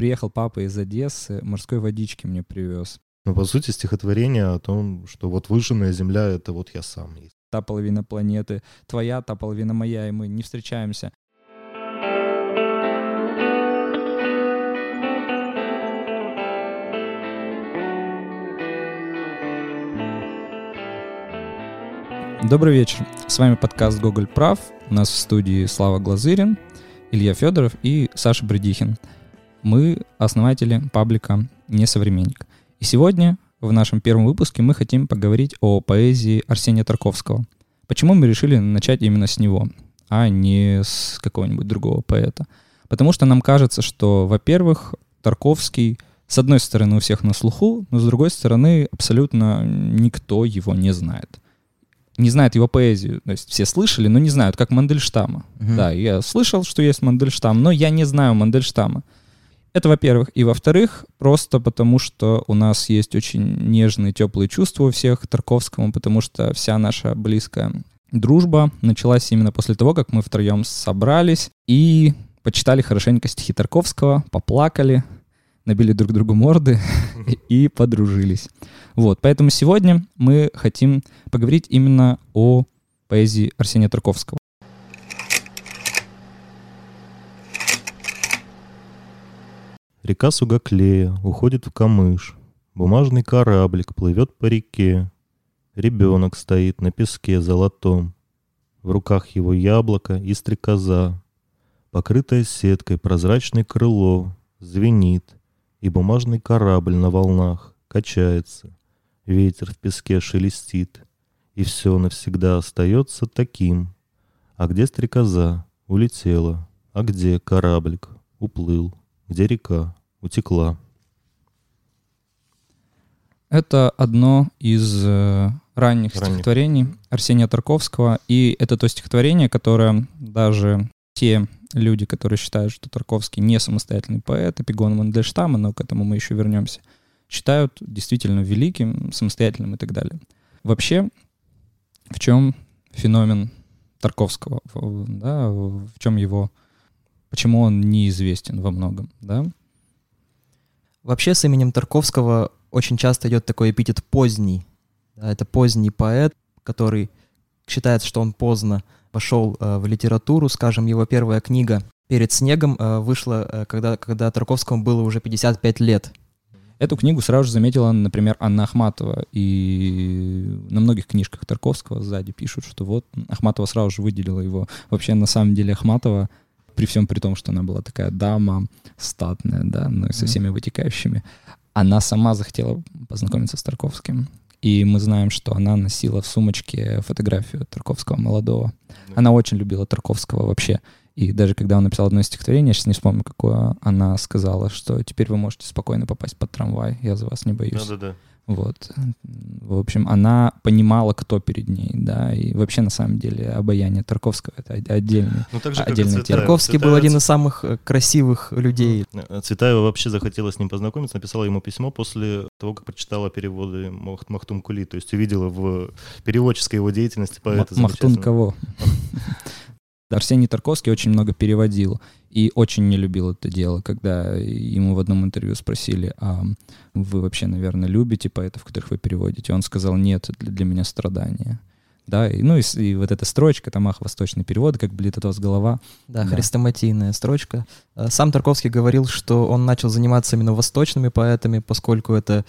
приехал папа из Одессы, морской водички мне привез. Ну, по сути, стихотворение о том, что вот выжженная земля — это вот я сам есть. Та половина планеты твоя, та половина моя, и мы не встречаемся. Добрый вечер. С вами подкаст «Гоголь прав». У нас в студии Слава Глазырин, Илья Федоров и Саша Бредихин. Мы основатели паблика «Несовременник». И сегодня в нашем первом выпуске мы хотим поговорить о поэзии Арсения Тарковского. Почему мы решили начать именно с него, а не с какого-нибудь другого поэта? Потому что нам кажется, что, во-первых, Тарковский с одной стороны у всех на слуху, но с другой стороны абсолютно никто его не знает не знают его поэзию. То есть все слышали, но не знают, как Мандельштама. Угу. Да, я слышал, что есть Мандельштам, но я не знаю Мандельштама. Это, во-первых. И, во-вторых, просто потому, что у нас есть очень нежные, теплые чувства у всех к Тарковскому, потому что вся наша близкая дружба началась именно после того, как мы втроем собрались и почитали хорошенько стихи Тарковского, поплакали, набили друг другу морды и подружились. Вот, поэтому сегодня мы хотим поговорить именно о поэзии Арсения Тарковского. Река Сугаклея уходит в камыш. Бумажный кораблик плывет по реке. Ребенок стоит на песке золотом. В руках его яблоко и стрекоза. Покрытое сеткой прозрачное крыло звенит, и бумажный корабль на волнах качается. Ветер в песке шелестит, и все навсегда остается таким. А где стрекоза? Улетела. А где кораблик? Уплыл. Где река? Утекла. Это одно из э, ранних, ранних стихотворений Арсения Тарковского, и это то стихотворение, которое даже те люди, которые считают, что Тарковский не самостоятельный поэт, эпигон Мандельштама, но к этому мы еще вернемся, считают действительно великим, самостоятельным и так далее. Вообще, в чем феномен Тарковского, да, в чем его, почему он неизвестен во многом, да? Вообще с именем Тарковского очень часто идет такой эпитет поздний. Да, это поздний поэт, который считается, что он поздно вошел э, в литературу, скажем, его первая книга «Перед снегом» э, вышла, э, когда, когда Тарковскому было уже 55 лет. Эту книгу сразу же заметила, например, Анна Ахматова. И на многих книжках Тарковского сзади пишут, что вот Ахматова сразу же выделила его. Вообще, на самом деле, Ахматова, при всем при том, что она была такая дама, статная, да, ну и со всеми вытекающими, она сама захотела познакомиться с Тарковским. И мы знаем, что она носила в сумочке фотографию Тарковского молодого. Она очень любила Тарковского вообще. И даже когда он написал одно стихотворение, я сейчас не вспомню, какое, она сказала, что теперь вы можете спокойно попасть под трамвай, я за вас не боюсь. Да-да-да. Вот. В общем, она понимала, кто перед ней, да, и вообще, на самом деле, обаяние Тарковского — это отдельный, ну, так же, отдельный как Цветаева. Тарковский Цветаева... был один из самых э, красивых людей. Э, Цветаева вообще захотела с ним познакомиться, написала ему письмо после того, как прочитала переводы Махтум Кули, то есть увидела в переводческой его деятельности поэта Махтун кого? Арсений Тарковский очень много переводил и очень не любил это дело, когда ему в одном интервью спросили, а вы вообще, наверное, любите поэтов, которых вы переводите? Он сказал, нет, это для меня страдание. Да, и, ну и, и вот эта строчка, там, ах, восточный перевод, как блит от вас голова. Да, да, хрестоматийная строчка. А сам Тарковский говорил, что он начал заниматься именно восточными поэтами, поскольку это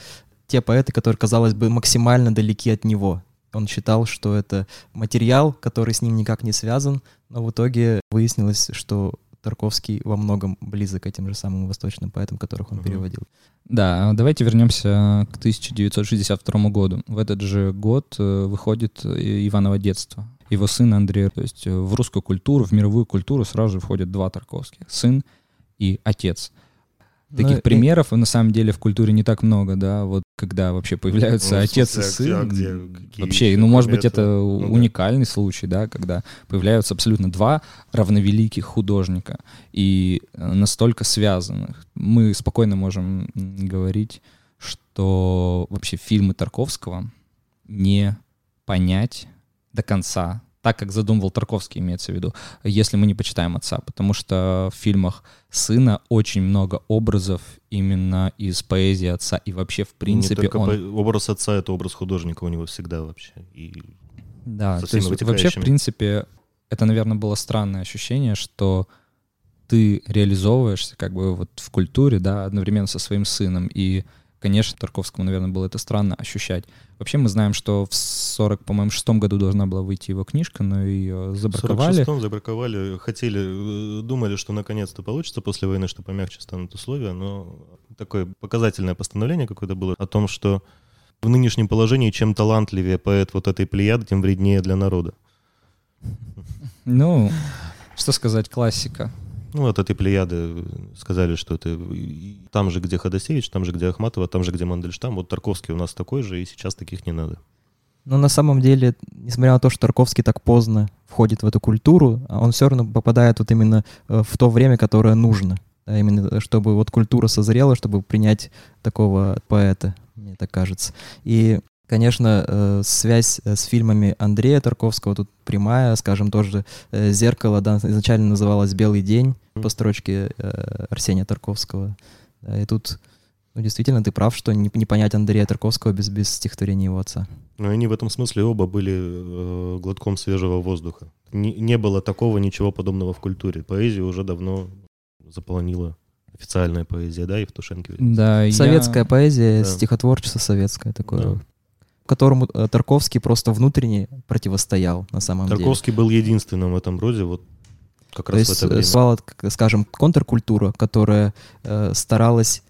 те поэты, которые, казалось бы, максимально далеки от него. Он считал, что это материал, который с ним никак не связан, но в итоге выяснилось, что Тарковский во многом близок к этим же самым восточным поэтам, которых он угу. переводил. Да, давайте вернемся к 1962 году. В этот же год э, выходит Иваново детство. Его сын Андрей. То есть э, в русскую культуру, в мировую культуру сразу же входят два Тарковских. Сын и отец. Таких ну, примеров и... на самом деле в культуре не так много, да, вот когда вообще появляются ну, отец и сын. А где, вообще, ну, может быть, это ну, уникальный да. случай, да, когда появляются абсолютно два равновеликих художника и э, настолько связанных. Мы спокойно можем говорить, что вообще фильмы Тарковского не понять до конца так, как задумывал Тарковский, имеется в виду, если мы не почитаем отца, потому что в фильмах сына очень много образов именно из поэзии отца, и вообще, в принципе, он... по- Образ отца — это образ художника у него всегда вообще. И Да, то есть вообще, в принципе, это, наверное, было странное ощущение, что ты реализовываешься как бы вот в культуре, да, одновременно со своим сыном, и, конечно, Тарковскому, наверное, было это странно ощущать. Вообще мы знаем, что в 40, по-моему, шестом году должна была выйти его книжка, но ее в забраковали. 46-м забраковали, хотели, э, думали, что наконец-то получится после войны, что помягче станут условия, но такое показательное постановление какое-то было о том, что в нынешнем положении чем талантливее поэт вот этой плеяды, тем вреднее для народа. Ну, что сказать, классика. Ну, от этой плеяды э, сказали, что это там же, где Ходосевич, там же, где Ахматова, там же, где Мандельштам. Вот Тарковский у нас такой же, и сейчас таких не надо. Но на самом деле, несмотря на то, что Тарковский так поздно входит в эту культуру, а он все равно попадает вот именно э, в то время, которое нужно. Да, именно чтобы вот культура созрела, чтобы принять такого поэта, мне так кажется. И, конечно, э, связь э, с фильмами Андрея Тарковского тут прямая, скажем, тоже э, «Зеркало» да, изначально называлось «Белый день» по строчке Арсения Тарковского. И тут ну, действительно, ты прав, что не, не понять Андрея Тарковского без, без стихотворения его отца. Но они в этом смысле оба были э, глотком свежего воздуха. Не, не было такого ничего подобного в культуре. Поэзию уже давно заполонила официальная поэзия, да, Евтушенко? Да, я- Советская поэзия, Да. стихотворчество советское такое, Да. Которому э, Тарковский просто внутренне противостоял на самом деле. Тарковский был единственным в этом роде, вот как То раз в есть, это э, время. существовала, скажем, контркультура, которая э, старалась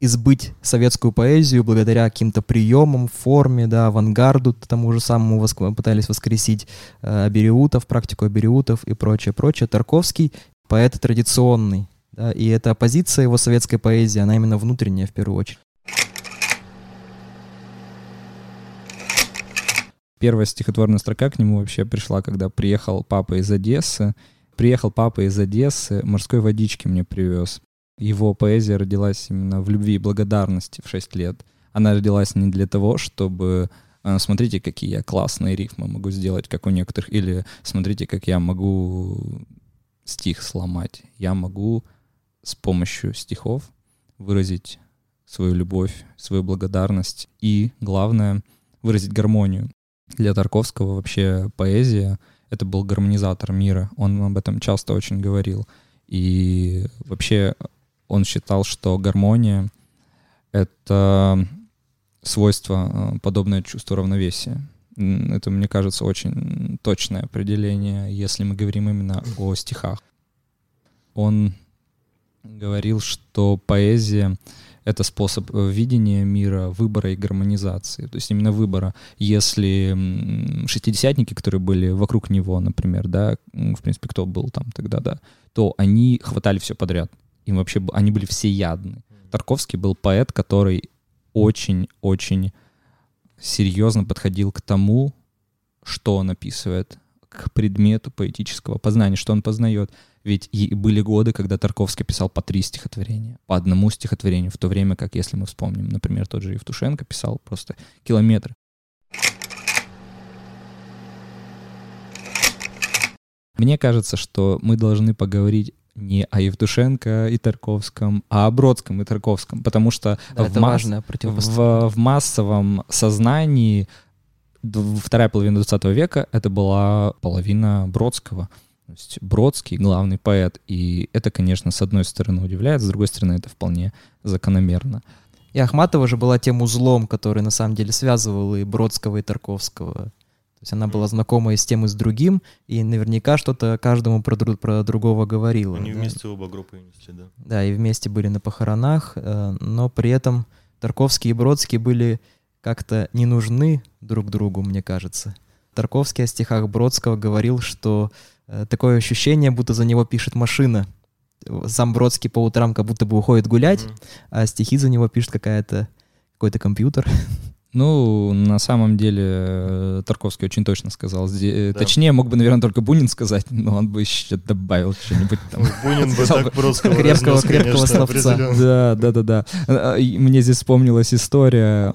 избыть советскую поэзию благодаря каким-то приемам, форме, да, авангарду, тому же самому воск- пытались воскресить э, Абериутов, практику Абериутов и прочее, прочее. Тарковский поэт традиционный, да, и эта оппозиция его советской поэзии, она именно внутренняя в первую очередь. Первая стихотворная строка к нему вообще пришла, когда приехал папа из Одессы. Приехал папа из Одессы, морской водички мне привез. Его поэзия родилась именно в любви и благодарности в 6 лет. Она родилась не для того, чтобы э, смотрите, какие я классные рифмы могу сделать, как у некоторых, или смотрите, как я могу стих сломать. Я могу с помощью стихов выразить свою любовь, свою благодарность и, главное, выразить гармонию. Для Тарковского вообще поэзия — это был гармонизатор мира. Он об этом часто очень говорил. И вообще он считал, что гармония — это свойство, э, подобное чувству равновесия. Это, мне кажется, очень точное определение, если мы говорим именно о стихах. Он говорил, что поэзия — это способ э, видения мира, выбора и гармонизации. То есть именно выбора. Если шестидесятники, которые были вокруг него, например, да, в принципе, кто был там тогда, да, то они хватали все подряд. Им вообще они были всеядны. Тарковский был поэт, который очень-очень серьезно подходил к тому, что он описывает, к предмету поэтического познания, что он познает. Ведь и были годы, когда Тарковский писал по три стихотворения, по одному стихотворению, в то время как, если мы вспомним, например, тот же Евтушенко писал просто километры. Мне кажется, что мы должны поговорить не о Евтушенко и Тарковском, а о Бродском и Тарковском, потому что Да, в, масс- в, в массовом сознании вторая половина 20 века это была половина Бродского. То есть Бродский главный поэт, и это, конечно, с одной стороны удивляет, с другой стороны это вполне закономерно. И Ахматова же была тем узлом, который на самом деле связывал и Бродского, и Тарковского. То есть она была знакома и с тем, и с другим, и наверняка что-то каждому про, дру- про другого говорила. Они да. вместе оба группы несли, да. Да, и вместе были на похоронах, э, но при этом Тарковский и Бродский были как-то не нужны друг другу, мне кажется. Тарковский о стихах Бродского говорил, что э, такое ощущение, будто за него пишет машина. Сам Бродский по утрам как будто бы уходит гулять, Мгм. а стихи за него пишет какая-то какой-то компьютер. Ну, на самом деле, э, Тарковский очень точно сказал. Э, Да. Точнее, мог бы, наверное, только Бунин сказать, но он бы еще добавил что-нибудь там. Бунин бы так Бродского крепкого- крепкого словца. Да, да, да, да. И Мне здесь вспомнилась история.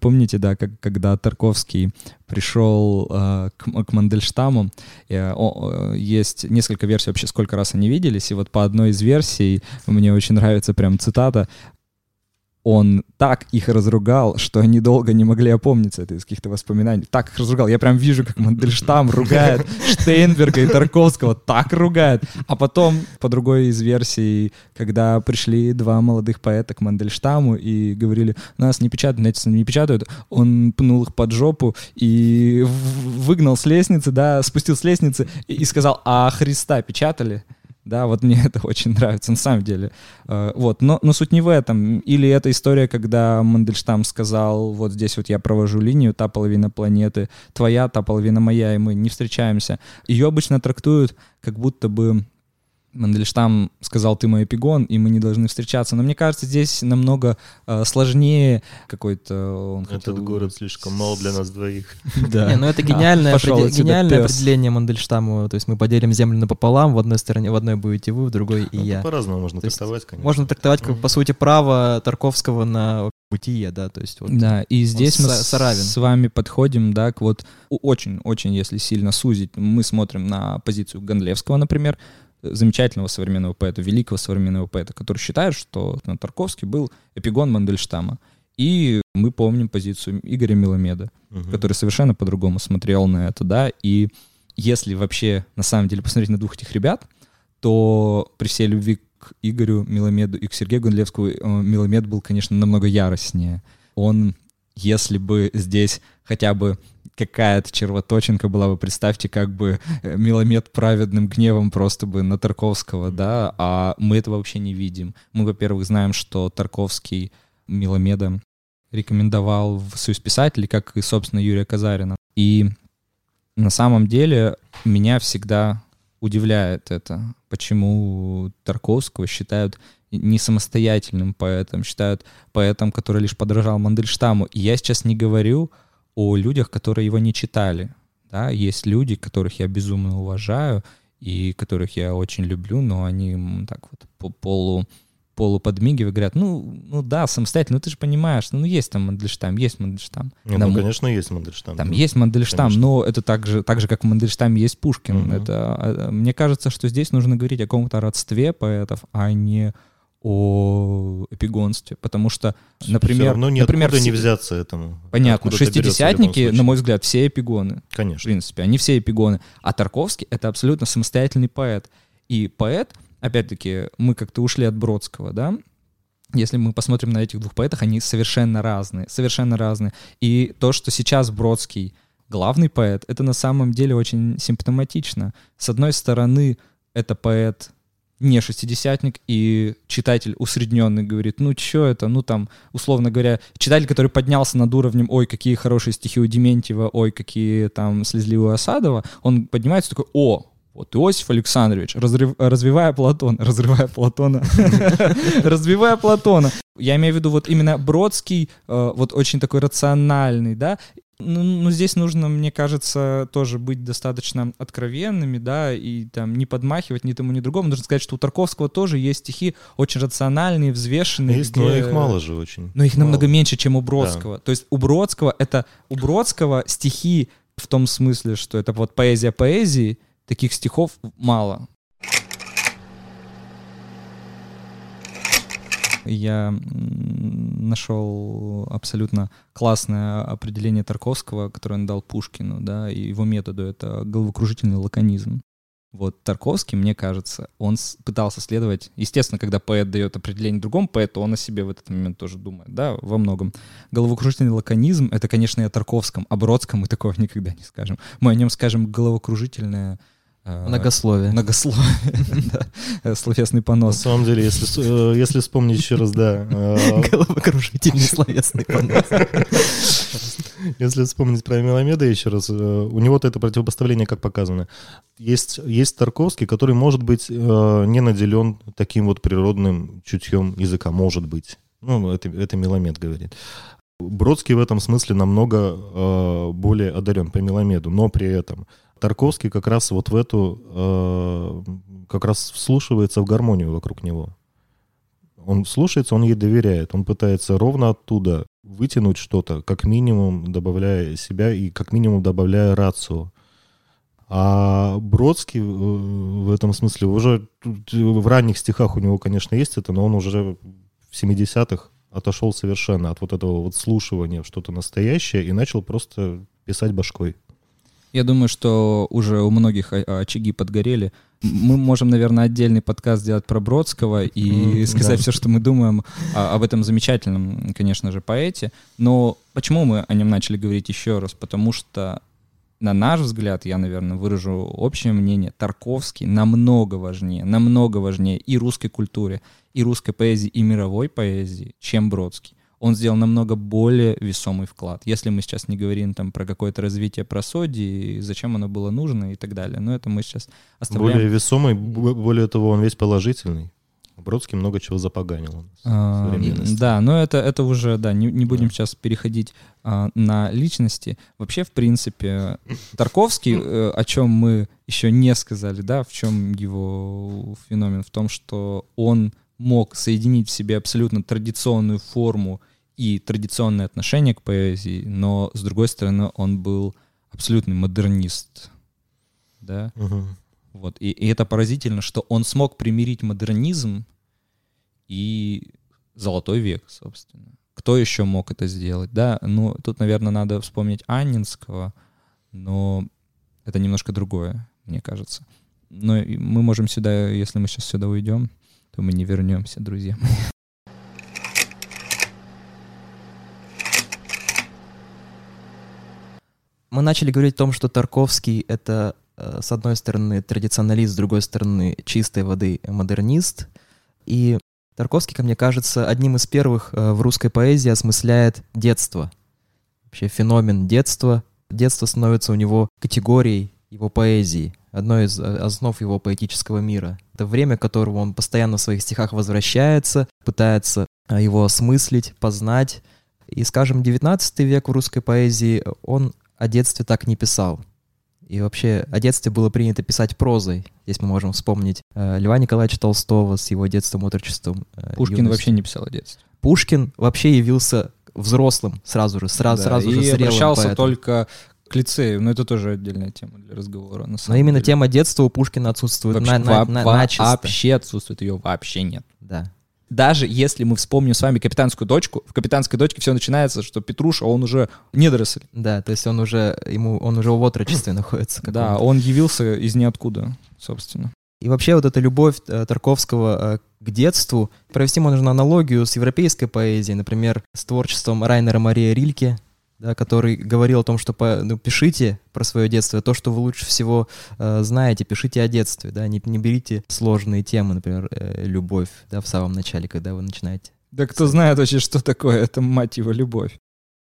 Помните, да, как, когда Тарковский пришел э, к, Мандельштаму, э, о, э, есть несколько версий вообще, сколько раз они виделись, и вот по одной из версий мне очень нравится прям цитата. Он так их разругал, что они долго не могли опомниться. Это из каких-то воспоминаний. Так их разругал. Я прям вижу, как Мандельштам ругает Штейнберга и Тарковского. Так ругает. А потом, по другой из версий, когда пришли два молодых поэта к Мандельштаму и говорили, нас не печатают, эти не печатают, он пнул их под жопу и выгнал с лестницы, да, спустил с лестницы и сказал, а Христа печатали? Да, вот мне это очень нравится, на самом деле. Э, Вот, но, но суть не в этом. Или эта история, когда Мандельштам сказал, вот здесь вот я провожу линию, та половина планеты твоя, та половина моя, и мы не встречаемся. Ее обычно трактуют, как будто бы Мандельштам сказал, ты мой эпигон, и мы не должны встречаться. Но мне кажется, здесь намного э, сложнее какой-то... Он Этот хотел- город слишком мал для нас двоих. Да. Не, ну это гениальное, А, пошел опреде- отсюда, гениальное определение Мандельштаму. То есть мы поделим землю напополам, в одной стороне, в одной будете вы, в другой и Ну, я. По-разному можно То трактовать, конечно. Можно трактовать, как, по сути, право Тарковского на бытие, да, то есть вот. Да, и здесь мы с, соравен. с вами подходим, да, к вот очень-очень, если сильно сузить, мы смотрим на позицию Гондлевского, например, замечательного современного поэта, великого современного поэта, который считает, что ну, Тарковский был эпигон Мандельштама. И мы помним позицию Игоря Миломеда, Мгм. который совершенно по-другому смотрел на это, да, и если вообще на самом деле посмотреть на двух этих ребят, то при всей любви к Игорю Миломеду и к Сергею Гондлевскому э, Миломед был, конечно, намного яростнее. Он, если бы здесь хотя бы какая-то червоточинка была бы, представьте, как бы э, Миломед праведным гневом просто бы на Тарковского, да, а мы этого вообще не видим. Мы, во-первых, знаем, что Тарковский Миломеда рекомендовал в Союз писателей, как и, собственно, Юрия Казарина. И на самом деле меня всегда удивляет это, почему Тарковского считают не самостоятельным поэтом, считают поэтом, который лишь подражал Мандельштаму. И я сейчас не говорю о людях, которые его не читали. Да? Есть люди, которых я безумно уважаю и которых я очень люблю, но они так вот по полу полуподмигивая говорят, ну, ну да, самостоятельно, ну ты же понимаешь, ну есть там Мандельштам, есть Мандельштам. Не, На ну, конечно, есть Мандельштам. там да. есть Мандельштам, конечно. но это так же, так же, как в Мандельштаме есть Пушкин. Мгм. Это, э, мне кажется, что здесь нужно говорить о каком-то родстве поэтов, а не о эпигонстве. Потому что, например, Все равно например, не взяться этому. понятно, в шестидесятники, на мой взгляд, все эпигоны. В Конечно. принципе, они все эпигоны. А Тарковский — это абсолютно самостоятельный поэт. И поэт, опять-таки, мы как-то ушли от Бродского, да? Если мы посмотрим на этих двух поэтах, они совершенно разные, совершенно разные. И то, что сейчас Бродский главный поэт, это на самом деле очень симптоматично. С одной стороны, это поэт не шестидесятник, и читатель усредненный говорит, ну чё это, ну там, условно говоря, читатель, который поднялся над уровнем, ой, какие хорошие стихи у Дементьева, ой, какие там слезливые Осадова, он поднимается такой, о, вот Иосиф Александрович, разрыв- развивая Платон, разрывая Платона, развивая Платона. Я имею в виду вот именно Бродский, э, вот очень такой рациональный, да, ну, ну, здесь нужно, мне кажется, тоже быть достаточно откровенными, да, и там не подмахивать ни тому, ни другому. Нужно сказать, что у Тарковского тоже есть стихи очень рациональные, взвешенные. Есть, но где- их мало же очень. но их намного Мало. меньше, чем у Бродского. То есть у Бродского это у Бродского стихи в том смысле, что это вот поэзия поэзии, таких стихов мало. Я нашел абсолютно классное определение Тарковского, которое он дал Пушкину, да, и его методу это головокружительный лаконизм. Вот Тарковский, мне кажется, он пытался следовать, естественно, когда поэт дает определение другому поэту, он о себе в этот момент тоже думает, да, во многом. Головокружительный лаконизм — это, конечно, и о Тарковском, о Бродском мы такого никогда не скажем. Мы о нем скажем головокружительное Многословие. многословие, да, э, словесный На понос. самом деле, если, э, если вспомнить еще раз, да, э, Головокружительный словесный понос. если вспомнить про Меломеда еще раз, э, у него-то это противопоставление как показано. Есть, есть Тарковский, который, может быть, не наделен таким вот природным чутьем языка, может быть. Ну, это, это Меломед говорит. Бродский в этом смысле намного э, более одарен по Меломеду, но при этом Тарковский как раз вот в эту, э, как раз вслушивается в гармонию вокруг него. Он слушается, он ей доверяет, он пытается ровно оттуда вытянуть что-то, как минимум добавляя себя и как минимум добавляя рацию. А Бродский в этом смысле уже в ранних стихах у него, конечно, есть это, но он уже в 70-х отошел совершенно от вот этого вот слушивания что-то настоящее и начал просто писать башкой. Я думаю, что уже у многих очаги подгорели. Мы можем, наверное, отдельный подкаст сделать про Бродского и mm, сказать да. все, что мы думаем об этом замечательном, конечно же, поэте. Но почему мы о нем начали говорить еще раз? Потому что, на наш взгляд, я, наверное, выражу общее мнение, Тарковский намного важнее, намного важнее и русской культуре, и русской поэзии, и мировой поэзии, чем Бродский. Он сделал намного более весомый вклад. Если мы сейчас не говорим там про какое-то развитие просодии, зачем оно было нужно и так далее. Но это мы сейчас оставляем. Более весомый, более того, он весь положительный. Бродский много чего запоганил. А, да, но это, это уже, да, не, не будем да. сейчас переходить а, на личности. Вообще, в принципе, Тарковский, э, о чем мы еще не сказали, да, в чем его феномен, в том, что он мог соединить в себе абсолютно традиционную форму и традиционное отношение к поэзии, но с другой стороны он был абсолютный модернист, да. Угу. Вот и, и это поразительно, что он смог примирить модернизм и золотой век, собственно. Кто еще мог это сделать, да? Ну тут, наверное, надо вспомнить Аннинского, но это немножко другое, мне кажется. Но мы можем сюда, если мы сейчас сюда уйдем, то мы не вернемся, друзья Мы начали говорить о том, что Тарковский — это, э, с одной стороны, традиционалист, с другой стороны, чистой воды модернист. И Тарковский, как мне кажется, одним из первых э, в русской поэзии осмысляет детство. Вообще феномен детства. Детство становится у него категорией его поэзии одной из э, основ его поэтического мира. Это время, к которому он постоянно в своих стихах возвращается, пытается его осмыслить, познать. И, скажем, 19 век в русской поэзии он о детстве так не писал. И вообще о детстве было принято писать прозой. Здесь мы можем вспомнить э, Льва Николаевича Толстого с его детством, отрочеством. Э, Пушкин юностью. вообще не писал о детстве. Пушкин вообще явился взрослым сразу же, сразу, да, сразу же зрелым И обращался поэтом. только к лицею, но это тоже отдельная тема для разговора. На но именно деле. тема детства у Пушкина отсутствует вообще, на, на, на, вообще отсутствует, ее вообще нет. Да. Даже если мы вспомним с вами капитанскую дочку, в капитанской дочке все начинается, что Петруша, он уже недоросль. Да, то есть он уже, ему, он уже в отрочестве находится. Да, он явился из ниоткуда, собственно. И вообще вот эта любовь э, Тарковского э, к детству, провести можно аналогию с европейской поэзией, например, с творчеством Райнера Мария Рильке, да, который говорил о том, что по, ну, пишите про свое детство, то, что вы лучше всего э, знаете, пишите о детстве, да, не, не берите сложные темы, например, э, любовь, да, в самом начале, когда вы начинаете. Да кто знает вообще, что такое это, мать его, любовь.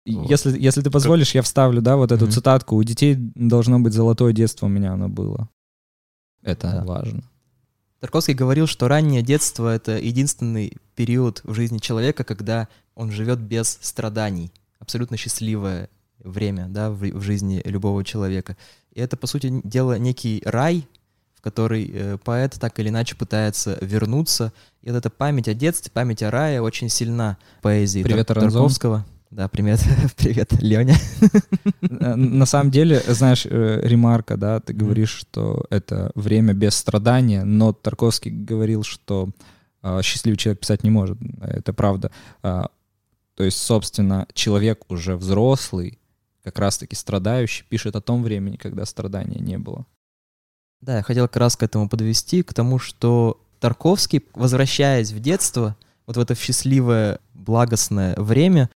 Вот. Если, если ты позволишь, я вставлю, да, вот эту mm-hmm. цитатку. У детей должно быть золотое детство, у меня оно было. Это да. важно. Тарковский говорил, что раннее детство — это единственный период в жизни человека, когда он живет без страданий абсолютно счастливое время да, в, в жизни любого человека. И это, по сути дела, некий рай, в который э, поэт так или иначе пытается вернуться. И вот эта память о детстве, память о рае очень сильна в поэзии Привет, Тар- Тарковского. Да, привет, привет, Леня. Э, на самом деле, знаешь, э, ремарка, да, ты говоришь, что это время без страдания, но Тарковский говорил, что э, счастливый человек писать не может. Это правда. То есть, собственно, человек уже взрослый, как раз-таки страдающий, пишет о том времени, когда страдания не было. Да, я хотел как раз к этому подвести, к тому, что Тарковский, возвращаясь в детство, вот в это счастливое, благостное время,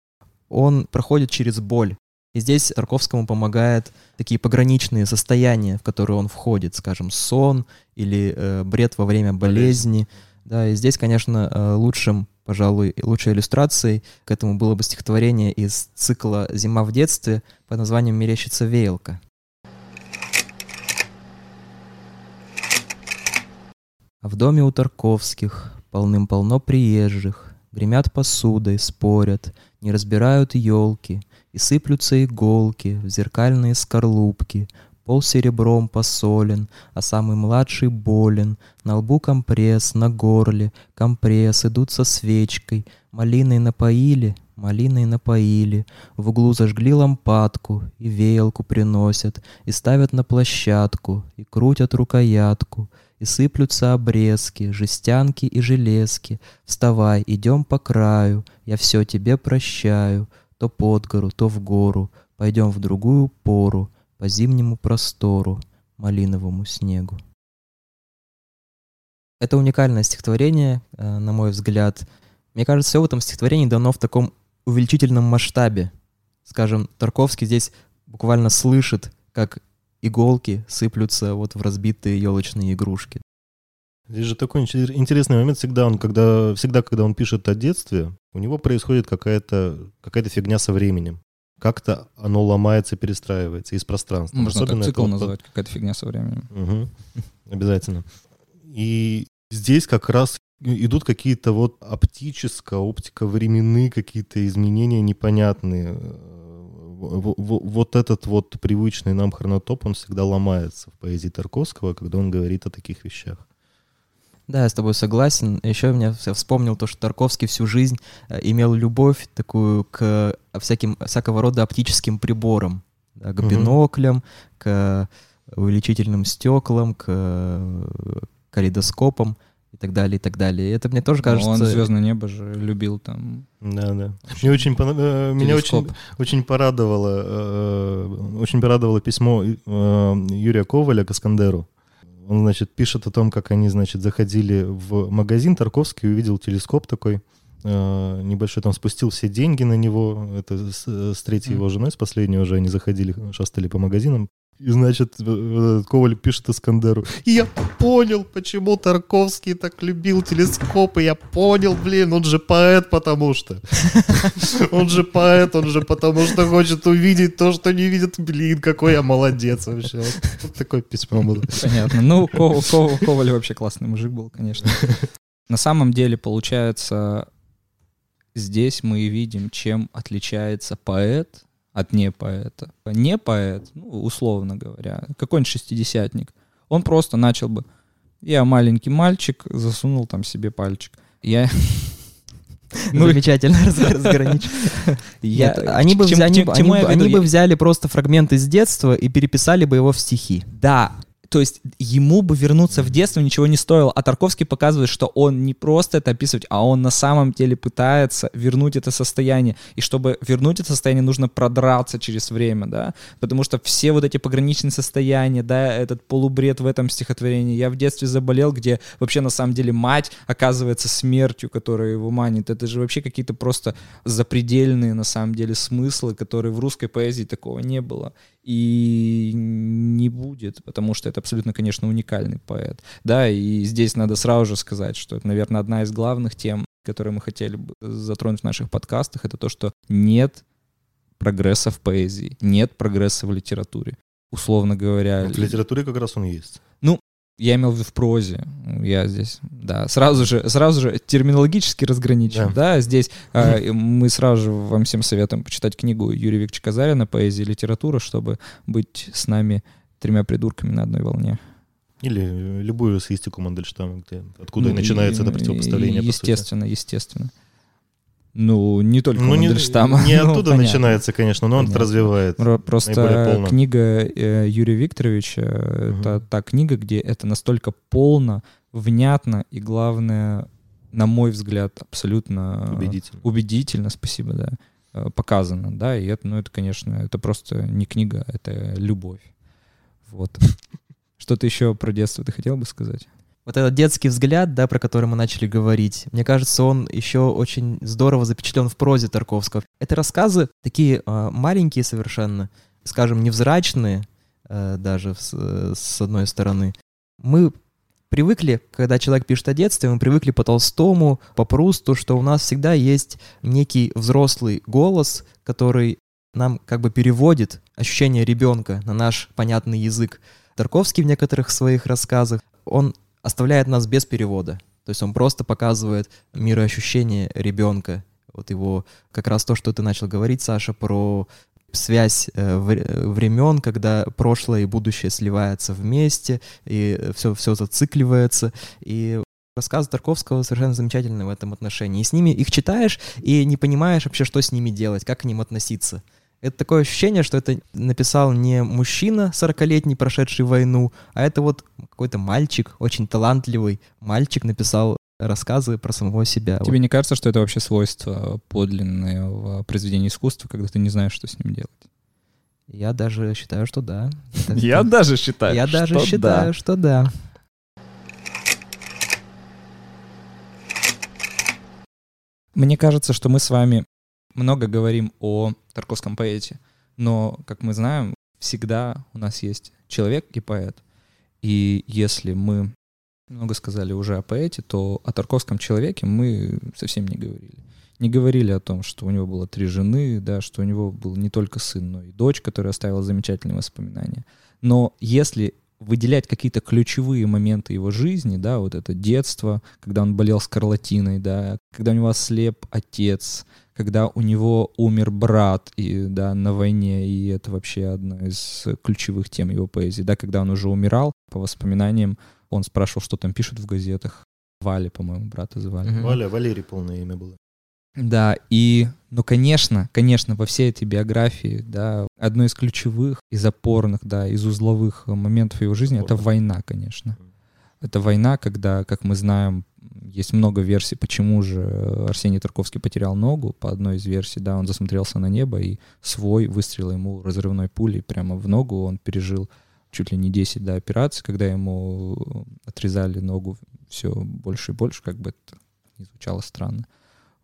он проходит через боль. И здесь Тарковскому помогает такие пограничные состояния, в которые он входит, скажем, сон или э, бред во время болезни. Болезнь. Да, и здесь, конечно, э, лучшим пожалуй, лучшей иллюстрацией к этому было бы стихотворение из цикла «Зима в детстве» под названием «Мерещится веялка». А в доме у Тарковских полным-полно приезжих, Гремят посудой, спорят, не разбирают елки, и сыплются иголки в зеркальные скорлупки, Пол серебром посолен, а самый младший болен. На лбу компресс, на горле компресс, идут со свечкой. Малиной напоили, малиной напоили. В углу зажгли лампадку, и веялку приносят, и ставят на площадку, и крутят рукоятку. И сыплются обрезки, жестянки и железки. Вставай, идем по краю, я все тебе прощаю. То под гору, то в гору, пойдем в другую пору по зимнему простору, малиновому снегу. Это уникальное стихотворение, э, на мой взгляд. Мне кажется, все в этом стихотворении дано в таком увеличительном масштабе. Скажем, Тарковский здесь буквально слышит, как иголки сыплются вот в разбитые елочные игрушки. Здесь же такой интересный момент всегда, он, когда, всегда, когда он пишет о детстве, у него происходит какая-то какая фигня со временем как-то оно ломается, перестраивается из пространства. Можно Особенно так цикл это называть, какая-то фигня со временем. Угу. Обязательно. И здесь как раз идут какие-то вот оптическо, оптико-временные какие-то изменения непонятные. Вот этот вот привычный нам хронотоп, он всегда ломается в поэзии Тарковского, когда он говорит о таких вещах. Да, я с тобой согласен. Еще меня вспомнил то, что Тарковский всю жизнь э, имел любовь такую к всяким, всякого рода оптическим приборам. Да, к угу. биноклям, к увеличительным стеклам, к э, калейдоскопам и так далее, и так далее. И это мне тоже кажется... Ну, он «Звездное небо» же любил там. Да, да. Мне очень, э, меня очень, очень порадовало, очень порадовало письмо Юрия Коваля к Искандеру. Он, значит, пишет о том, как они, значит, заходили в магазин Тарковский, увидел телескоп такой, э, небольшой, там спустил все деньги на него. Это с, с третьей mm. его женой, с последней уже они заходили, шастали по магазинам. И, значит, Коваль пишет Искандеру. И я понял, почему Тарковский так любил телескопы. Я понял, блин, он же поэт, потому что. Он же поэт, он же потому что хочет увидеть то, что не видит. Блин, какой я молодец вообще. Вот такое письмо было. Понятно. Ну, Коваль вообще классный мужик был, конечно. На самом деле, получается, здесь мы видим, чем отличается поэт от не поэта. Не поэт, ну, условно говоря, какой-нибудь шестидесятник, он просто начал бы, я маленький мальчик, засунул там себе пальчик. Я... Ну, Замечательно разграничил. Они бы взяли просто фрагмент из детства и переписали бы его в стихи. Да, то есть ему бы вернуться в детство ничего не стоило, а Тарковский показывает, что он не просто это описывает, а он на самом деле пытается вернуть это состояние, и чтобы вернуть это состояние, нужно продраться через время, да, потому что все вот эти пограничные состояния, да, этот полубред в этом стихотворении, я в детстве заболел, где вообще на самом деле мать оказывается смертью, которая его манит, это же вообще какие-то просто запредельные на самом деле смыслы, которые в русской поэзии такого не было. И не будет, потому что это абсолютно, конечно, уникальный поэт. Да, и здесь надо сразу же сказать, что это, наверное, одна из главных тем, которые мы хотели бы затронуть в наших подкастах, это то, что нет прогресса в поэзии, нет прогресса в литературе. Условно говоря... в литературе как раз он есть. Ну, я имел в виду в прозе. Я здесь, да, сразу же, сразу же терминологически разграничен, да, да здесь э, мы сразу же вам всем советуем почитать книгу Юрия Викторовича Казарина «Поэзия и литература», чтобы быть с нами тремя придурками на одной волне. Или любую эссеистику Мандельштама, где, откуда ну, начинается и, это противопоставление. Естественно, естественно. Ну, не только ну, Мандельштама. Не, не ну, оттуда понятно. начинается, конечно, но понятно. он это развивает. Просто книга э, Юрия Викторовича угу. это та книга, где это настолько полно, внятно и, главное, на мой взгляд, абсолютно убедительно, убедительно спасибо, да, э, показано, да, и это, ну, это, конечно, это просто не книга, это любовь. Вот. Что-то еще про детство ты хотел бы сказать? Вот этот детский взгляд, да, про который мы начали говорить, мне кажется, он еще очень здорово запечатлен в прозе Тарковского. Это рассказы такие э, маленькие совершенно, скажем, невзрачные э, даже с, с одной стороны. Мы привыкли, когда человек пишет о детстве, мы привыкли по Толстому, по Прусту, что у нас всегда есть некий взрослый голос, который нам как бы переводит ощущение ребенка на наш понятный язык. Тарковский в некоторых своих рассказах, он оставляет нас без перевода. То есть он просто показывает мироощущение ребенка Вот его, как раз то, что ты начал говорить, Саша, про связь э, времен, когда прошлое и будущее сливаются вместе, и все, все зацикливается. И рассказы Тарковского совершенно замечательны в этом отношении. И с ними их читаешь и не понимаешь вообще, что с ними делать, как к ним относиться. Это такое ощущение, что это написал не мужчина 40-летний, прошедший войну, а это вот какой-то мальчик, очень талантливый мальчик написал рассказы про самого себя. Тебе вот. не кажется, что это вообще свойство подлинное в произведении искусства, когда ты не знаешь, что с ним делать? Я даже считаю, что да. Я даже считаю, Я даже считаю, что да. Мне кажется, что мы с вами много говорим о Тарковском поэте, но, как мы знаем, всегда у нас есть человек и поэт. И если мы много сказали уже о поэте, то о Тарковском человеке мы совсем не говорили. Не говорили о том, что у него было три жены, да, что у него был не только сын, но и дочь, которая оставила замечательные воспоминания. Но если выделять какие-то ключевые моменты его жизни, да, вот это детство, когда он болел скарлатиной, да, когда у него ослеп отец, когда у него умер брат и, да, на войне, и это вообще одна из ключевых тем его поэзии, да, когда он уже умирал, по воспоминаниям, он спрашивал, что там пишут в газетах. Валя, по-моему, брата звали. Mm-hmm. Валя, Валерий полное имя было. Да, и, ну, конечно, конечно, во всей этой биографии, да, одно из ключевых, из опорных, да, из узловых моментов его жизни — это война, конечно. Это война, когда, как мы знаем, есть много версий, почему же Арсений Тарковский потерял ногу. По одной из версий, да, он засмотрелся на небо, и свой выстрел ему разрывной пулей прямо в ногу он пережил чуть ли не 10 да, операций, когда ему отрезали ногу все больше и больше, как бы это не звучало странно.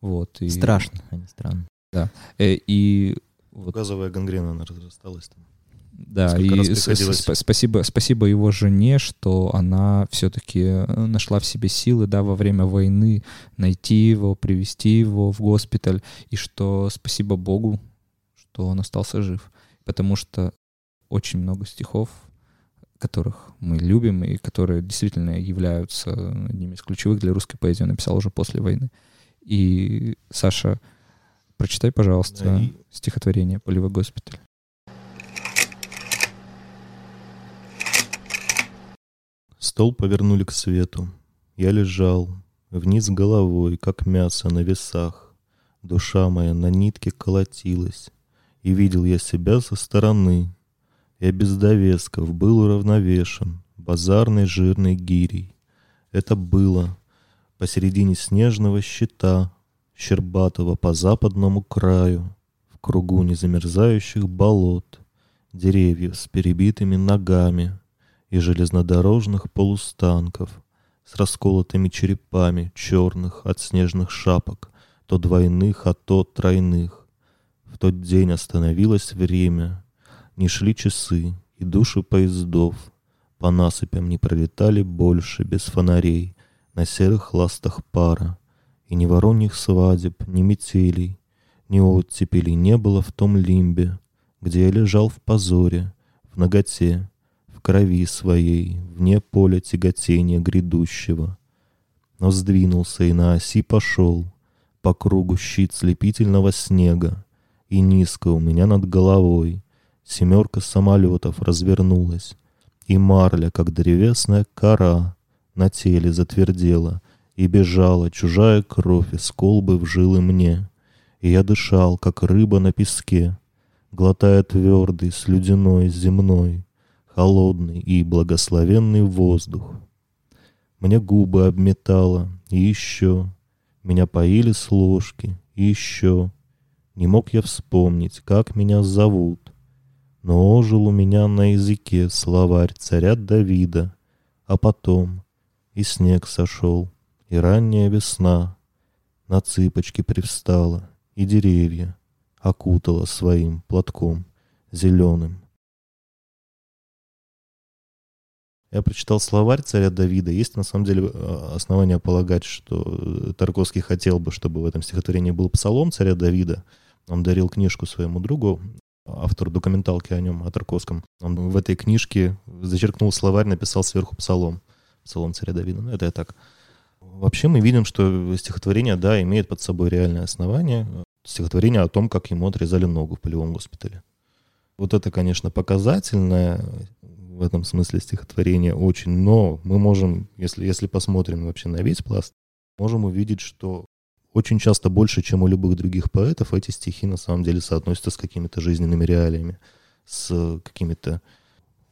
Вот, и... Страшно, а не странно. Да. Э, и вот... Газовая гангрена, она разрасталась там. Да, и спасибо, спасибо его жене, что она все-таки э, нашла в себе силы, да, во время войны найти его, привести его в госпиталь, и что спасибо Богу, что он остался жив, потому что очень много стихов которых мы любим и которые действительно являются одними из ключевых для русской поэзии, он написал уже после войны. И, Саша, прочитай, пожалуйста, да, и... стихотворение «Полевой госпиталь». Стол повернули к свету. Я лежал, вниз головой, как мясо на весах. Душа моя на нитке колотилась, и видел я себя со стороны, я без довесков был уравновешен базарной жирной гирей. Это было посередине снежного щита, щербатого по западному краю, в кругу незамерзающих болот, деревьев с перебитыми ногами и железнодорожных полустанков с расколотыми черепами черных от снежных шапок, то двойных, а то тройных. В тот день остановилось время — не шли часы, и души поездов. По насыпям не пролетали больше без фонарей На серых ластах пара, И ни вороньих свадеб, ни метелей, Ни оттепелей не было в том лимбе, Где я лежал в позоре, в ноготе, В крови своей, вне поля тяготения грядущего. Но сдвинулся и на оси пошел По кругу щит слепительного снега, И низко у меня над головой — Семерка самолетов развернулась, и марля, как древесная кора, на теле затвердела, и бежала чужая кровь из колбы в жилы мне. И я дышал, как рыба на песке, глотая твердый, слюдяной, земной, холодный и благословенный воздух. Мне губы обметало, и еще меня поили с ложки, и еще не мог я вспомнить, как меня зовут — но ожил у меня на языке словарь царя Давида, а потом и снег сошел, и ранняя весна на цыпочки привстала, и деревья окутала своим платком зеленым. Я прочитал словарь царя Давида. Есть на самом деле э, основания полагать, что Тарковский хотел бы, чтобы в этом стихотворении был псалом царя Давида. Он дарил книжку своему другу автор документалки о нем, о Тарковском. Он в этой книжке зачеркнул словарь, написал сверху псалом. Псалом царя Давида. Ну, это я так Вообще мы видим, что стихотворение, да, имеет под собой реальное основание. Стихотворение о том, как ему отрезали ногу в полевом госпитале. Вот это, конечно, показательное в этом смысле стихотворение очень, но мы можем, если, если посмотрим вообще на весь пласт, можем увидеть, что очень часто больше, чем у любых других поэтов, эти стихи на самом деле соотносятся с какими-то жизненными реалиями, с какими-то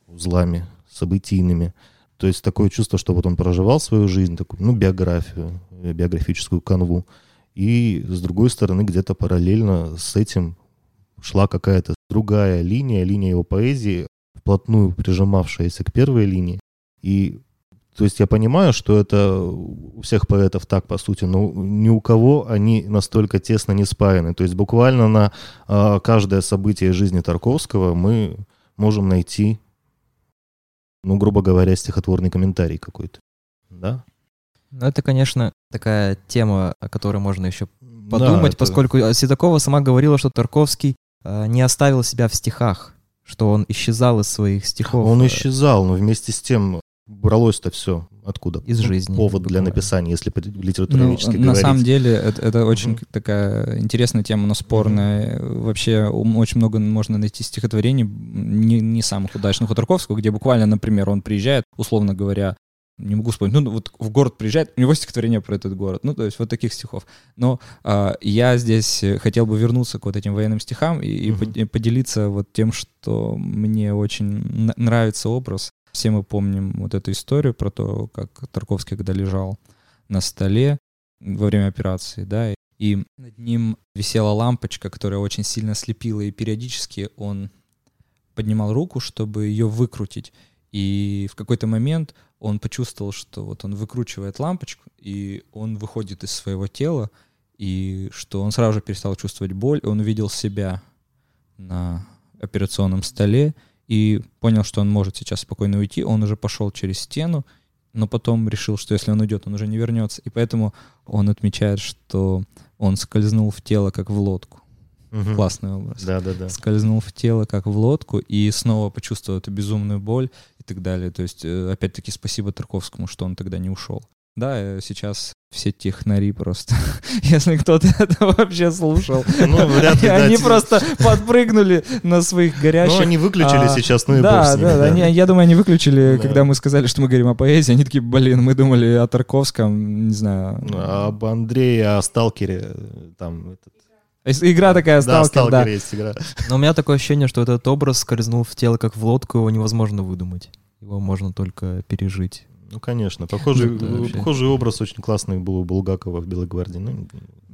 узлами событийными. То есть такое чувство, что вот он проживал свою жизнь, такую, ну, биографию, биографическую канву, и с другой стороны где-то параллельно с этим шла какая-то другая линия, линия его поэзии, вплотную прижимавшаяся к первой линии. И то есть я понимаю, что это у всех поэтов так, по сути, но ни у кого они настолько тесно не спаяны. То есть буквально на э, каждое событие жизни Тарковского мы можем найти, ну, грубо говоря, стихотворный комментарий какой-то. Да? Ну, это, конечно, такая тема, о которой можно еще подумать, да, это... поскольку Седокова сама говорила, что Тарковский э, не оставил себя в стихах, что он исчезал из своих стихов. Он исчезал, но вместе с тем бралось-то все откуда? Из жизни. Повод для написания, если литературоведчески ну, говорить. На самом деле это, это очень mm-hmm. такая интересная тема, но спорная. Mm-hmm. Вообще очень много можно найти стихотворений не, не самых удачных у Тарковского, где буквально, например, он приезжает, условно говоря, не могу вспомнить, ну вот в город приезжает, у него стихотворение про этот город, ну то есть вот таких стихов. Но а, я здесь хотел бы вернуться к вот этим военным стихам и, uh-huh. и поделиться вот тем, что мне очень нравится образ все мы помним вот эту историю про то, как Тарковский когда лежал на столе во время операции, да, и над ним висела лампочка, которая очень сильно слепила, и периодически он поднимал руку, чтобы ее выкрутить. И в какой-то момент он почувствовал, что вот он выкручивает лампочку, и он выходит из своего тела, и что он сразу же перестал чувствовать боль, и он увидел себя на операционном столе, и понял, что он может сейчас спокойно уйти, он уже пошел через стену, но потом решил, что если он уйдет, он уже не вернется. И поэтому он отмечает, что он скользнул в тело, как в лодку. Угу. Классный образ. Да, да, да. Скользнул в тело, как в лодку, и снова почувствовал эту безумную боль и так далее. То есть, э, опять-таки, спасибо Тарковскому, что он тогда не ушел. Да, э, сейчас все технари просто. Если кто-то это вообще слушал. Ну, вряд ли, Они просто подпрыгнули на своих горящих. Ну, они выключили а, сейчас, ну и да, да, да, я думаю, они выключили, да. когда мы сказали, что мы говорим о поэзии. Они такие, блин, мы думали о Тарковском, не знаю. Об Андрее, о Сталкере. Там этот... Игра такая, сталкер, да. есть игра. Но у меня такое ощущение, что этот образ скользнул в тело, как в лодку, его невозможно выдумать. Его можно только пережить. Ну, конечно. Похожий, ну, похожий образ очень классный был у Булгакова в «Белой гвардии». Ну,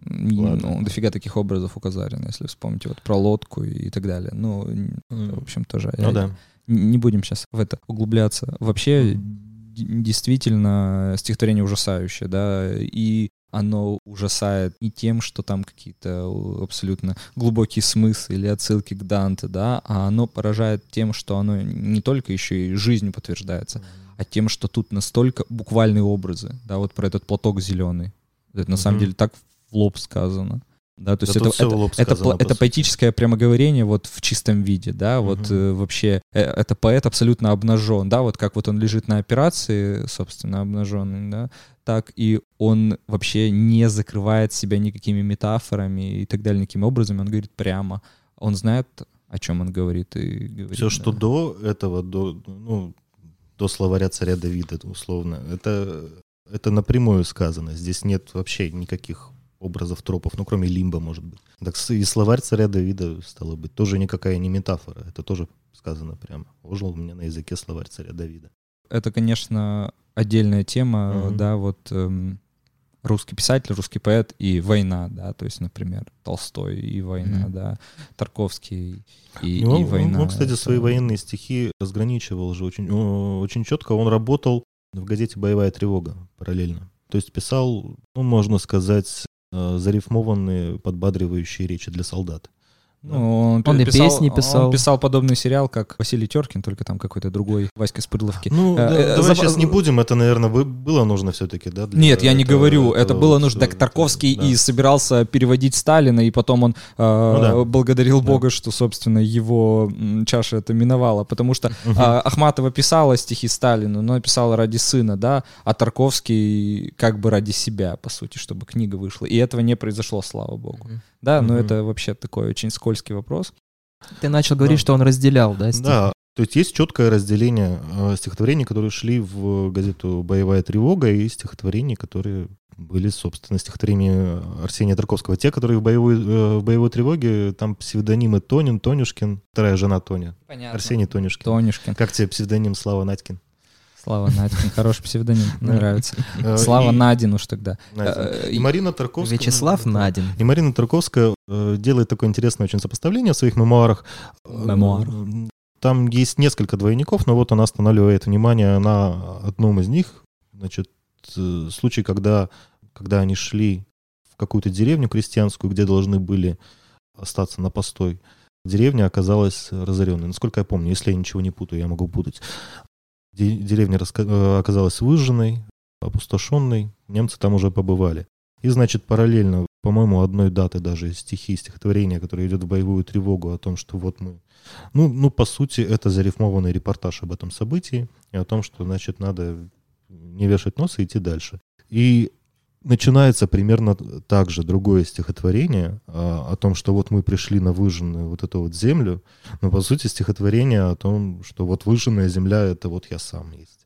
ну, дофига таких образов у Казарина, если вспомните вот про лодку и так далее. Ну, в общем, тоже. Ну, да. Не будем сейчас в это углубляться. Вообще, действительно, стихотворение ужасающее, да, и оно ужасает не тем, что там какие-то абсолютно глубокие смыслы или отсылки к Данте, да, а оно поражает тем, что оно не только еще и жизнью подтверждается, mm-hmm а тем, что тут настолько буквальные образы, да, вот про этот платок зеленый. Это на самом деле так в лоб сказано. Да, то есть это, это, сказано, это, это поэтическое прямоговорение вот в чистом виде, да, угу. вот э, вообще э, это поэт абсолютно обнажен, да, вот как вот он лежит на операции, собственно, обнаженный, да, так и он вообще не закрывает себя никакими метафорами и так далее, никакими образами, он говорит прямо, он знает, о чем он говорит и говорит. Все, да. что до этого, до, ну, до словаря царя Давида, условно. Это, это напрямую сказано. Здесь нет вообще никаких образов, тропов, ну, кроме лимба, может быть. Так и словарь царя Давида, стало быть, тоже никакая не метафора. Это тоже сказано прямо. Ожил у меня на языке словарь царя Давида. Это, конечно, отдельная тема, угу. да, вот эм, русский писатель, русский поэт и война, да, то есть, например, Толстой и война, mm. да, Тарковский и, ну, и война. Ну, кстати, свои военные стихи разграничивал же очень, очень четко. Он работал в газете «Боевая тревога» параллельно. То есть писал, ну, можно сказать, э, зарифмованные, подбадривающие речи для солдат. Ну, он, Он и писал- песни писал. Он писал подобный сериал, как Василий Теркин, только там какой-то другой Васька Спырловки. Ну, Э, да, э, давай за- сейчас не будем, это, наверное, бы- было нужно все-таки, да? для Нет, я не этого- говорю, это этого было нужно. Так Тарковский да. и собирался переводить Сталина, и потом он э, да. благодарил Да. Бога, что, собственно, его чаша это миновала. Потому что Мгм. а, Ахматова писала стихи Сталину, но писала ради сына, да, а Тарковский как бы ради себя, по сути, чтобы книга вышла. И этого не произошло, слава богу. Да, но Мгм. это вообще такой очень скользкий вопрос. Ты начал говорить, Да. что он разделял, да, стих? Да, то есть есть четкое разделение э, стихотворений, которые шли в газету «Боевая тревога», и стихотворений, которые были, собственно, стихотворения Арсения Тарковского. Те, которые в боевой, э, в боевой тревоге, там псевдонимы Тонин, Тонюшкин, вторая жена Тоня, Понятно. Арсений Тонюшкин. Тонюшкин. Как тебе псевдоним Слава Надькин? Слава Надькин. Хороший псевдоним. Мне нравится. Э, Слава и- Надин уж тогда. Надин. Э, И Марина Тарковская. Вячеслав Надин. И Марина Тарковская э, делает такое интересное очень сопоставление в своих мемуарах. Э, Мемуарах. Там есть несколько двойников, но вот она останавливает внимание на одном из них. Значит, э, случай, когда, когда они шли в какую-то деревню крестьянскую, где должны были остаться на постой. Деревня оказалась разоренной. Насколько я помню, если я ничего не путаю, я могу путать. Де- Деревня э, оказалась выжженной, опустошенной. Немцы там уже побывали. И, значит, параллельно, по-моему, одной даты даже стихи, стихотворения, которое идет в боевую тревогу о том, что вот мы... Ну, ну, по сути, это зарифмованный репортаж об этом событии и о том, что, значит, надо не вешать нос и идти дальше. И начинается примерно так же другое стихотворение а, о том, что вот мы пришли на выжженную вот эту вот землю, но, по сути, стихотворение о том, что вот выжженная земля — это вот я сам есть.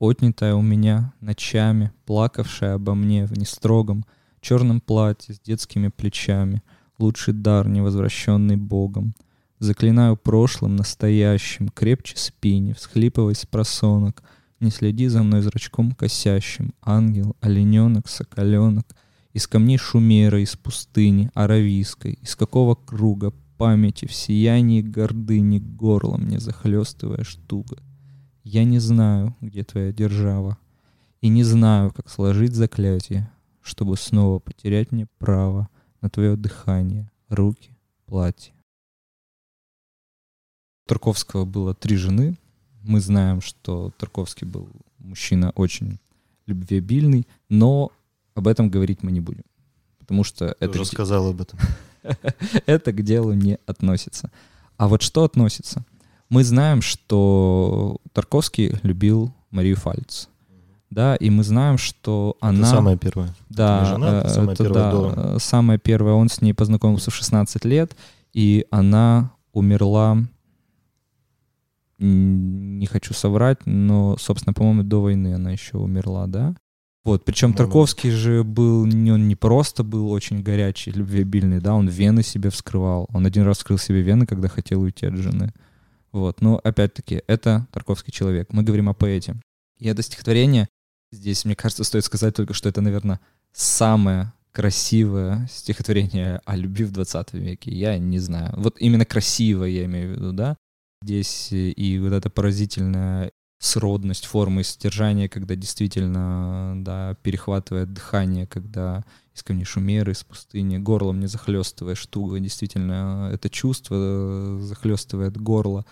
отнятая у меня ночами, плакавшая обо мне в нестрогом черном платье с детскими плечами, лучший дар, невозвращенный Богом. Заклинаю прошлым, настоящим, крепче спи, не всхлипывай с просонок, не следи за мной зрачком косящим, ангел, олененок, соколенок, из камней шумера, из пустыни, аравийской, из какого круга памяти в сиянии гордыни горлом не захлестываешь туго. Я не знаю, где твоя держава, и не знаю, как сложить заклятие, чтобы снова потерять мне право на твое дыхание, руки, платье. Тарковского было три жены. Мы знаем, что Тарковский был мужчина очень любвеобильный, но об этом говорить мы не будем, потому что Ты это уже сказал об этом. это к делу не относится. А вот что относится? Мы знаем, что Тарковский любил Марию Фальц. Да, и мы знаем, что она... Это самое первое. Да, не жена, это э, самая это первая да, э, самая первая. Он с ней познакомился в 16 лет, и она умерла, не хочу соврать, но, собственно, по-моему, до войны она еще умерла, да? Вот, причем. Тарковский же был, он не просто был очень горячий, любвеобильный, да, он вены себе вскрывал. Он один раз вскрыл себе вены, когда хотел уйти от жены. Вот, но опять-таки, это Тарковский человек. Мы говорим о поэте. И это стихотворение, здесь, мне кажется, стоит сказать только, что это, наверное, самое красивое стихотворение о любви в 20 веке. Я не знаю. Вот именно красивое я имею в виду, да? Здесь э, и вот эта поразительная сродность формы и содержания, когда действительно, да, перехватывает дыхание, когда из камней шумеры, из пустыни, горлом не захлестываешь туго, действительно, это чувство э, захлестывает горло,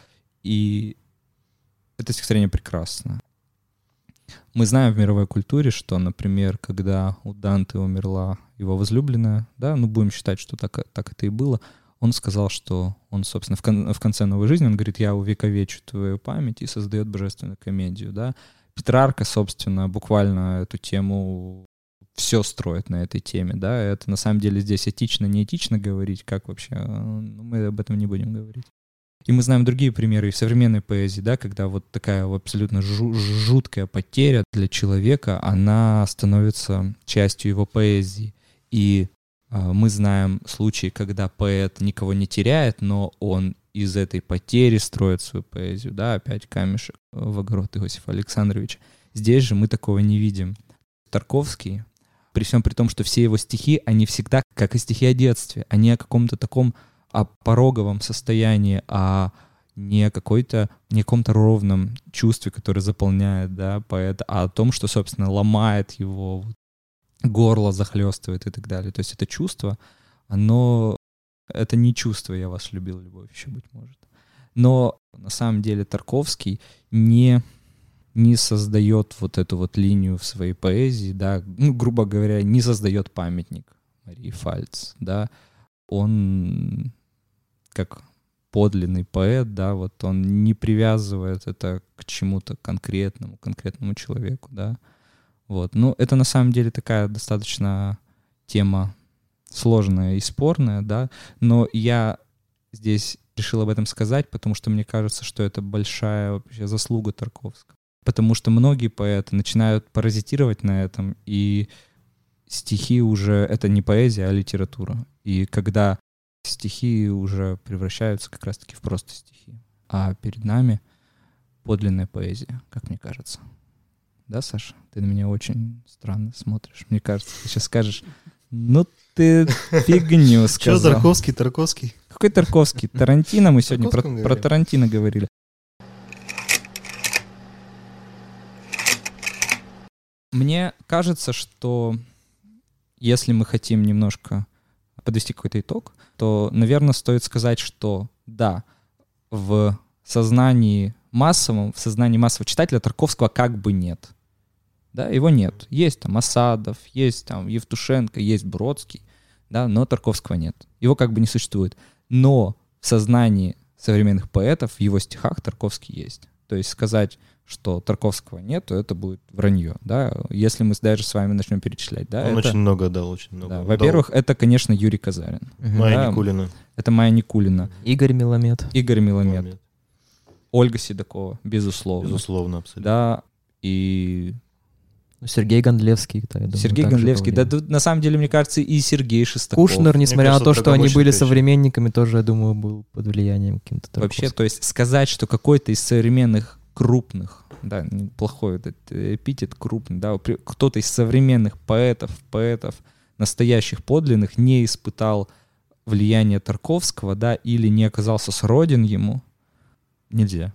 и это стихотворение прекрасно. Мы знаем в мировой культуре, что, например, когда у Данте умерла его возлюбленная, да, ну будем считать, что так, так это и было, он сказал, что он, собственно, в, кон- в конце новой жизни, он говорит, я увековечу твою память и создает божественную комедию, да. Петрарка, собственно, буквально эту тему все строит на этой теме, да, это на самом деле здесь этично, не этично говорить, как вообще, э, ну, мы об этом не будем говорить. И мы знаем другие примеры и в современной поэзии, да, когда вот такая абсолютно жу- жуткая потеря для человека, она становится частью его поэзии. И мы знаем случаи, когда поэт никого не теряет, но он из этой потери строит свою поэзию, да, опять камешек в огород Иосифа Александровича. Здесь же мы такого не видим. Тарковский, при всем при том, что все его стихи, они всегда, как и стихи о детстве, они о каком-то таком о пороговом состоянии, о не какой-то, не каком-то ровном чувстве, которое заполняет, да, поэта, а о том, что, собственно, ломает его, горло захлестывает и так далее. То есть это чувство, оно... Это не чувство «я вас любил, любовь еще, быть может». Но на самом деле Тарковский не, не создает вот эту вот линию в своей поэзии, да, ну, грубо говоря, не создает памятник Марии Фальц, да, он как подлинный поэт, да, вот он не привязывает это к чему-то конкретному, конкретному человеку, да, вот. Ну, это на самом деле такая достаточно тема сложная и спорная, да, но я здесь решил об этом сказать, потому что мне кажется, что это большая вообще заслуга Тарковского. Потому что многие поэты начинают паразитировать на этом, и стихи уже — это не поэзия, а литература. И когда стихи уже превращаются как раз-таки в просто стихи, а перед нами подлинная поэзия, как мне кажется. Да, Саша? Ты на меня очень странно смотришь. Мне кажется, ты сейчас скажешь, ну ты фигню сказал. Что Тарковский, Тарковский? Какой Тарковский? Тарантино мы сегодня про, про Тарантино говорили. Мне кажется, что если мы хотим немножко подвести какой-то итог, то, наверное, стоит сказать, что да, в сознании массовом, в сознании массового читателя Тарковского как бы нет. Да, его нет. Есть там Осадов, есть там Евтушенко, есть Бродский, да, но Тарковского нет. Его как бы не существует. Но в сознании современных поэтов, в его стихах Тарковский есть. То есть сказать, что Тарковского нет, то это будет вранье, да, если мы даже с вами начнем перечислять, да. Он это, очень много дал, очень много. Да, во-первых, это, конечно, Юрий Казарин. Угу. Майя да, Никулина. Это Майя Никулина. Игорь Миломет. Игорь Миломет. Миломет. Ольга Седокова, безусловно. Безусловно, абсолютно. Да, и Сергей Гондлевский, да, я думаю, Сергей Гондлевский, да, тут, на самом деле, мне кажется, и Сергей Шестаков. Кушнер, несмотря кажется, на то, что они были современниками, тоже, я думаю, был под влиянием каким-то Вообще, то есть сказать, что какой-то из современных крупных, да, плохой этот эпитет крупный, да, кто-то из современных поэтов, поэтов, настоящих подлинных не испытал влияния Тарковского, да, или не оказался сроден ему, нельзя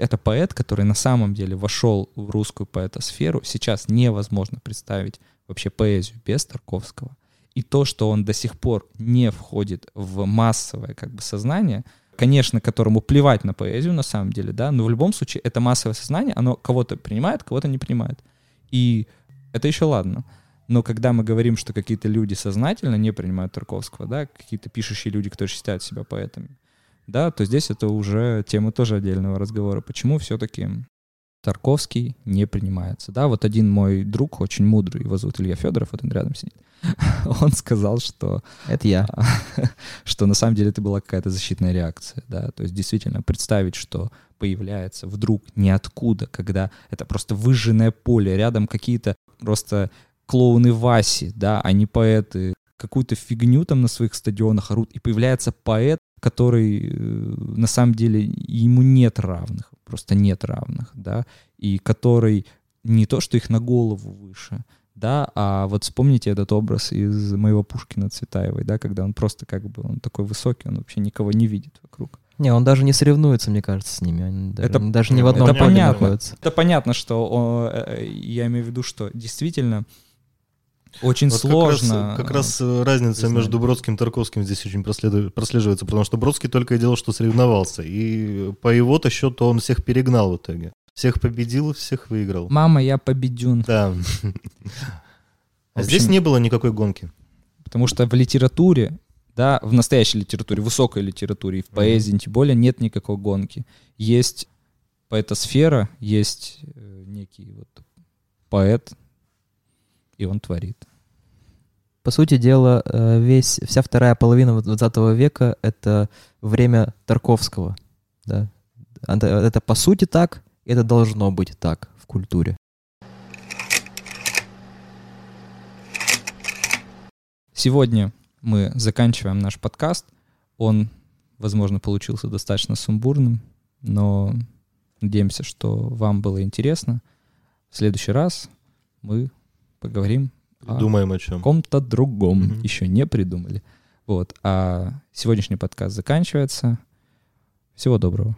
это поэт, который на самом деле вошел в русскую поэтосферу. Сейчас невозможно представить вообще поэзию без Тарковского. И то, что он до сих пор не входит в массовое как бы сознание, конечно, которому плевать на поэзию на самом деле, да, но в любом случае это массовое сознание, оно кого-то принимает, кого-то не принимает. И это еще ладно. Но когда мы говорим, что какие-то люди сознательно не принимают Тарковского, да, какие-то пишущие люди, которые считают себя поэтами, да, то здесь это уже тема тоже отдельного разговора. Почему все-таки Тарковский не принимается. Да, вот один мой друг, очень мудрый, его зовут Илья Федоров, вот он рядом сидит, он сказал, что... Это я. что на самом деле это была какая-то защитная реакция, да, то есть действительно представить, что появляется вдруг ниоткуда, когда это просто выжженное поле, рядом какие-то просто клоуны Васи, да, а не поэты, какую-то фигню там на своих стадионах орут, и появляется поэт, который э, на самом деле ему нет равных, просто нет равных, да, и который не то, что их на голову выше, да, а вот вспомните этот образ из моего Пушкина Цветаевой, да, когда он просто как бы, он такой высокий, он вообще никого не видит вокруг. Не, он даже не соревнуется, мне кажется, с ними. Они это, даже, даже не в одном это понятно. находятся. Это понятно, что он, э, э, я имею в виду, что действительно очень вот сложно. Как раз, как раз разница признать. между Бродским и Тарковским здесь очень прослеживается, потому что Бродский только и делал, что соревновался. И по его-то счету он всех перегнал в итоге. Всех победил, всех выиграл. Мама, я победюн. Да. А здесь не было никакой гонки. Потому что в литературе, да, в настоящей литературе, высокой литературе и в поэзии, тем более, нет никакой гонки. Есть поэтосфера, есть э, некий вот поэт, и он творит. По сути дела, э, весь, вся вторая половина 20 века — это время Тарковского. Да? Это, это по сути так, это должно быть так в культуре. Сегодня мы заканчиваем наш подкаст. Он, возможно, получился достаточно сумбурным, но надеемся, что вам было интересно. В следующий раз мы поговорим Думаем о, о чем. каком-то другом. Угу. Еще не придумали. Вот. А сегодняшний подкаст заканчивается. Всего доброго.